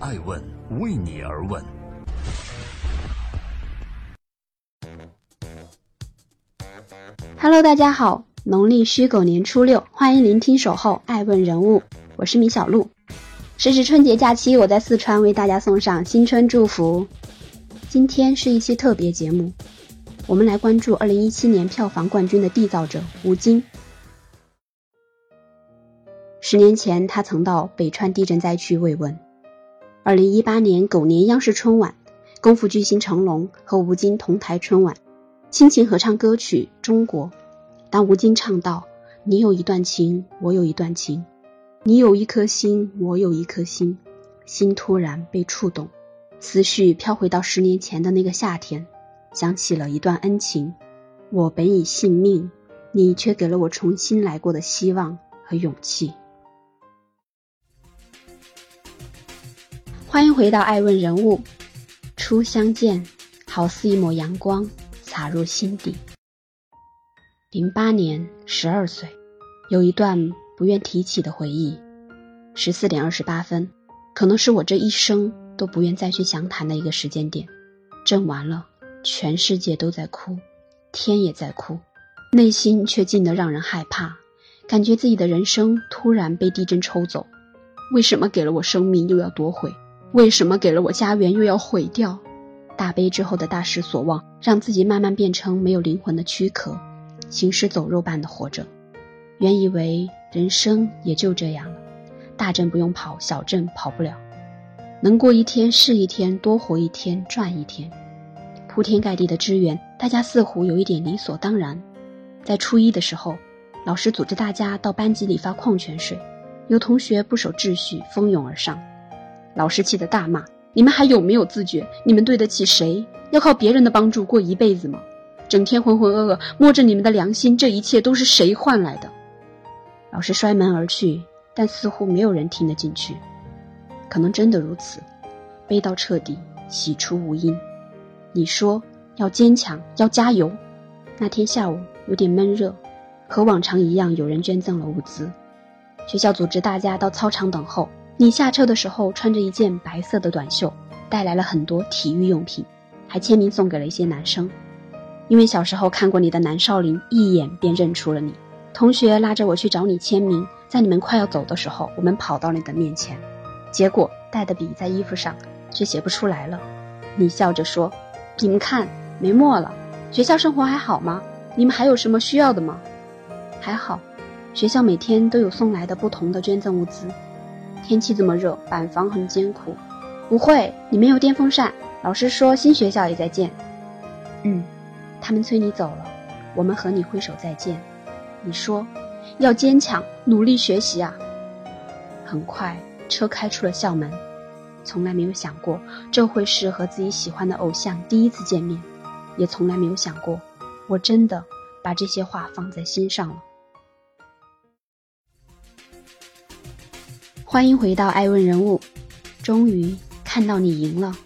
爱问为你而问。Hello，大家好，农历戌狗年初六，欢迎聆听《守候爱问人物》，我是米小璐。时值春节假期，我在四川为大家送上新春祝福。今天是一期特别节目，我们来关注2017年票房冠军的缔造者吴京。十年前，他曾到北川地震灾区慰问。二零一八年狗年央视春晚，功夫巨星成龙和吴京同台春晚，亲情合唱歌曲《中国》。当吴京唱到“你有一段情，我有一段情，你有一颗心，我有一颗心”，心突然被触动，思绪飘回到十年前的那个夏天，想起了一段恩情。我本已信命，你却给了我重新来过的希望和勇气。欢迎回到爱问人物，初相见，好似一抹阳光洒入心底。零八年，十二岁，有一段不愿提起的回忆。十四点二十八分，可能是我这一生都不愿再去详谈的一个时间点。震完了，全世界都在哭，天也在哭，内心却静得让人害怕，感觉自己的人生突然被地震抽走。为什么给了我生命，又要夺回？为什么给了我家园又要毁掉？大悲之后的大失所望，让自己慢慢变成没有灵魂的躯壳，行尸走肉般的活着。原以为人生也就这样了，大阵不用跑，小阵跑不了，能过一天是一天，多活一天赚一天。铺天盖地的支援，大家似乎有一点理所当然。在初一的时候，老师组织大家到班级里发矿泉水，有同学不守秩序，蜂拥而上。老师气得大骂：“你们还有没有自觉？你们对得起谁？要靠别人的帮助过一辈子吗？整天浑浑噩噩，摸着你们的良心，这一切都是谁换来的？”老师摔门而去，但似乎没有人听得进去。可能真的如此，悲到彻底，喜出无音。你说要坚强，要加油。那天下午有点闷热，和往常一样，有人捐赠了物资。学校组织大家到操场等候。你下车的时候穿着一件白色的短袖，带来了很多体育用品，还签名送给了一些男生。因为小时候看过你的南少林，一眼便认出了你。同学拉着我去找你签名，在你们快要走的时候，我们跑到你的面前，结果带的笔在衣服上却写不出来了。你笑着说：“你们看，没墨了。学校生活还好吗？你们还有什么需要的吗？”还好，学校每天都有送来的不同的捐赠物资。天气这么热，板房很艰苦。不会，你没有电风扇。老师说新学校也在建。嗯，他们催你走了，我们和你挥手再见。你说要坚强，努力学习啊。很快，车开出了校门。从来没有想过这会是和自己喜欢的偶像第一次见面，也从来没有想过，我真的把这些话放在心上了。欢迎回到爱问人物，终于看到你赢了。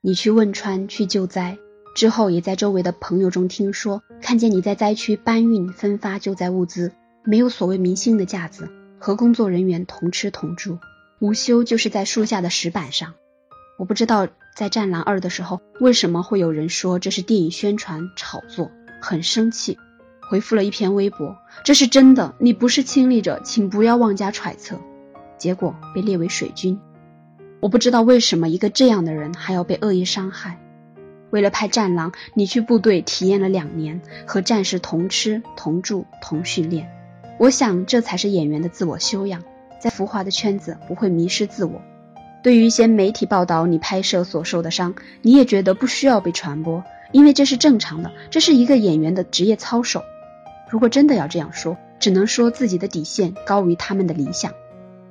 你去汶川去救灾之后，也在周围的朋友中听说，看见你在灾区搬运分发救灾物资，没有所谓明星的架子，和工作人员同吃同住，午休就是在树下的石板上。我不知道在《战狼二》的时候，为什么会有人说这是电影宣传炒作，很生气。回复了一篇微博，这是真的，你不是亲历者，请不要妄加揣测。结果被列为水军，我不知道为什么一个这样的人还要被恶意伤害。为了拍《战狼》，你去部队体验了两年，和战士同吃同住同训练。我想这才是演员的自我修养，在浮华的圈子不会迷失自我。对于一些媒体报道你拍摄所受的伤，你也觉得不需要被传播，因为这是正常的，这是一个演员的职业操守。如果真的要这样说，只能说自己的底线高于他们的理想。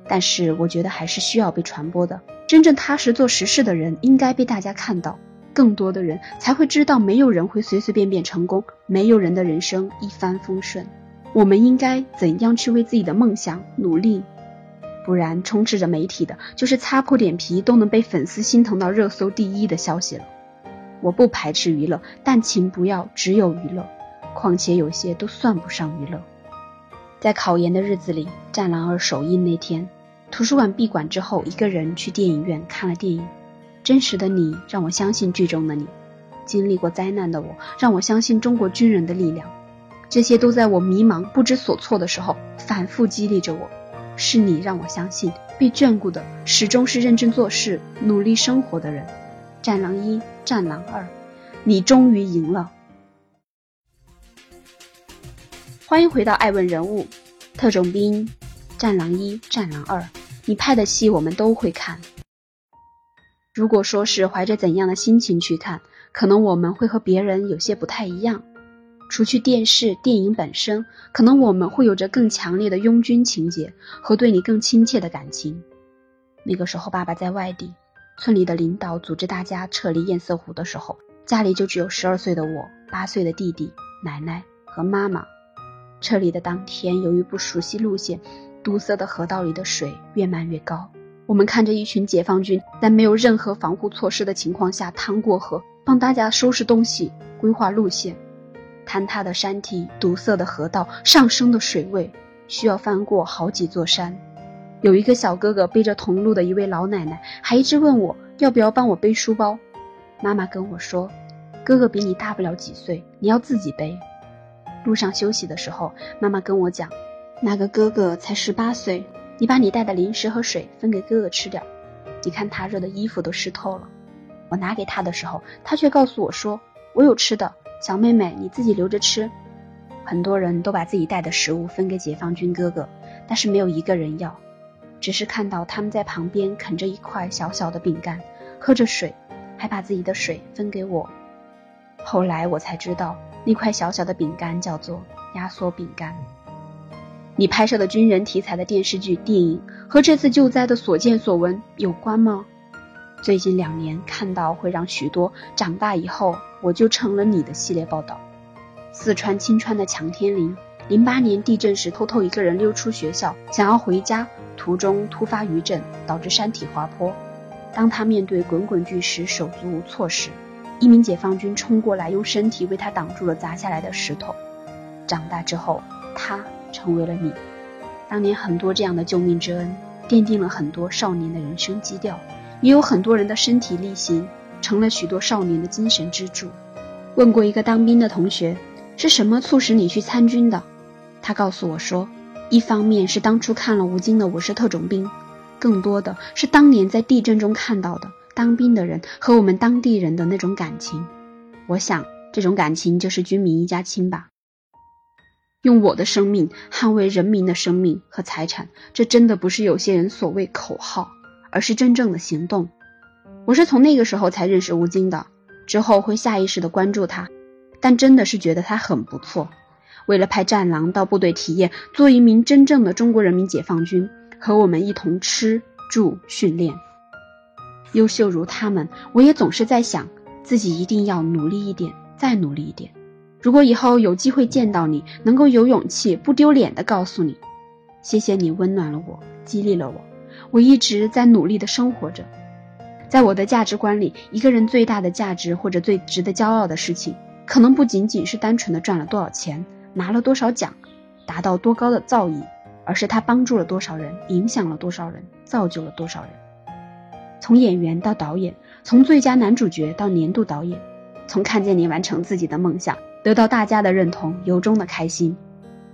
但是我觉得还是需要被传播的。真正踏实做实事的人应该被大家看到，更多的人才会知道，没有人会随随便便成功，没有人的人生一帆风顺。我们应该怎样去为自己的梦想努力？不然，充斥着媒体的就是擦破脸皮都能被粉丝心疼到热搜第一的消息了。我不排斥娱乐，但请不要只有娱乐。况且有些都算不上娱乐。在考研的日子里，《战狼二》首映那天，图书馆闭馆之后，一个人去电影院看了电影。真实的你让我相信剧中的你，经历过灾难的我让我相信中国军人的力量。这些都在我迷茫不知所措的时候反复激励着我。是你让我相信，被眷顾的始终是认真做事、努力生活的人。战狼一，战狼二，你终于赢了。欢迎回到爱问人物，特种兵，战狼一，战狼二。你拍的戏我们都会看。如果说是怀着怎样的心情去看，可能我们会和别人有些不太一样。除去电视电影本身，可能我们会有着更强烈的拥军情节和对你更亲切的感情。那个时候，爸爸在外地，村里的领导组织大家撤离堰塞湖的时候，家里就只有十二岁的我、八岁的弟弟、奶奶和妈妈。撤离的当天，由于不熟悉路线。堵塞的河道里的水越漫越高，我们看着一群解放军在没有任何防护措施的情况下趟过河，帮大家收拾东西、规划路线。坍塌的山体、堵塞的河道、上升的水位，需要翻过好几座山。有一个小哥哥背着同路的一位老奶奶，还一直问我要不要帮我背书包。妈妈跟我说：“哥哥比你大不了几岁，你要自己背。”路上休息的时候，妈妈跟我讲。那个哥哥才十八岁，你把你带的零食和水分给哥哥吃掉。你看他热的衣服都湿透了。我拿给他的时候，他却告诉我说：“我有吃的，小妹妹你自己留着吃。”很多人都把自己带的食物分给解放军哥哥，但是没有一个人要，只是看到他们在旁边啃着一块小小的饼干，喝着水，还把自己的水分给我。后来我才知道，那块小小的饼干叫做压缩饼干。你拍摄的军人题材的电视剧、电影和这次救灾的所见所闻有关吗？最近两年看到会让许多长大以后我就成了你的系列报道。四川青川的强天林，零八年地震时偷偷一个人溜出学校，想要回家，途中突发余震，导致山体滑坡。当他面对滚滚巨石手足无措时，一名解放军冲过来，用身体为他挡住了砸下来的石头。长大之后，他。成为了你，当年很多这样的救命之恩，奠定了很多少年的人生基调，也有很多人的身体力行，成了许多少年的精神支柱。问过一个当兵的同学，是什么促使你去参军的？他告诉我说，一方面是当初看了吴京的《我是特种兵》，更多的是当年在地震中看到的当兵的人和我们当地人的那种感情。我想，这种感情就是军民一家亲吧。用我的生命捍卫人民的生命和财产，这真的不是有些人所谓口号，而是真正的行动。我是从那个时候才认识吴京的，之后会下意识的关注他，但真的是觉得他很不错。为了拍《战狼》到部队体验，做一名真正的中国人民解放军，和我们一同吃住训练。优秀如他们，我也总是在想，自己一定要努力一点，再努力一点。如果以后有机会见到你，能够有勇气不丢脸的告诉你，谢谢你温暖了我，激励了我，我一直在努力的生活着。在我的价值观里，一个人最大的价值或者最值得骄傲的事情，可能不仅仅是单纯的赚了多少钱，拿了多少奖，达到多高的造诣，而是他帮助了多少人，影响了多少人，造就了多少人。从演员到导演，从最佳男主角到年度导演，从看见你完成自己的梦想。得到大家的认同，由衷的开心。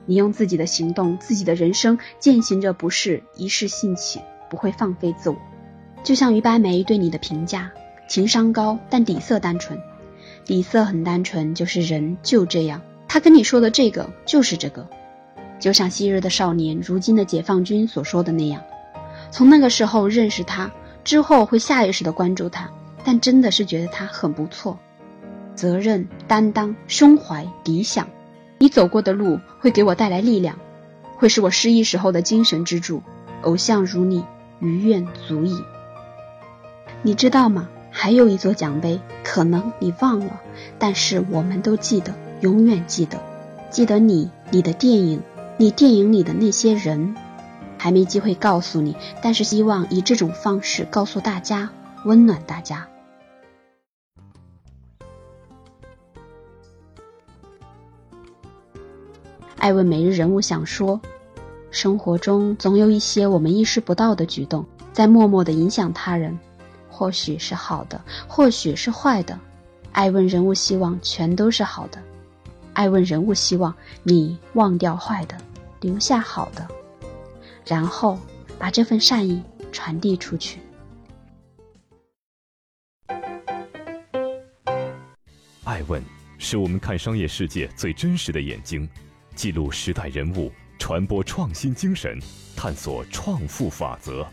你用自己的行动，自己的人生践行着，不是一时兴起，不会放飞自我。就像于白眉对你的评价：情商高，但底色单纯。底色很单纯，就是人就这样。他跟你说的这个就是这个。就像昔日的少年，如今的解放军所说的那样，从那个时候认识他之后，会下意识的关注他，但真的是觉得他很不错。责任担当、胸怀理想，你走过的路会给我带来力量，会是我失意时候的精神支柱。偶像如你，余愿足矣。你知道吗？还有一座奖杯，可能你忘了，但是我们都记得，永远记得，记得你、你的电影、你电影里的那些人。还没机会告诉你，但是希望以这种方式告诉大家，温暖大家。爱问每日人物想说：生活中总有一些我们意识不到的举动，在默默的影响他人，或许是好的，或许是坏的。爱问人物希望全都是好的，爱问人物希望你忘掉坏的，留下好的，然后把这份善意传递出去。爱问是我们看商业世界最真实的眼睛，记录时代人物，传播创新精神，探索创富法则。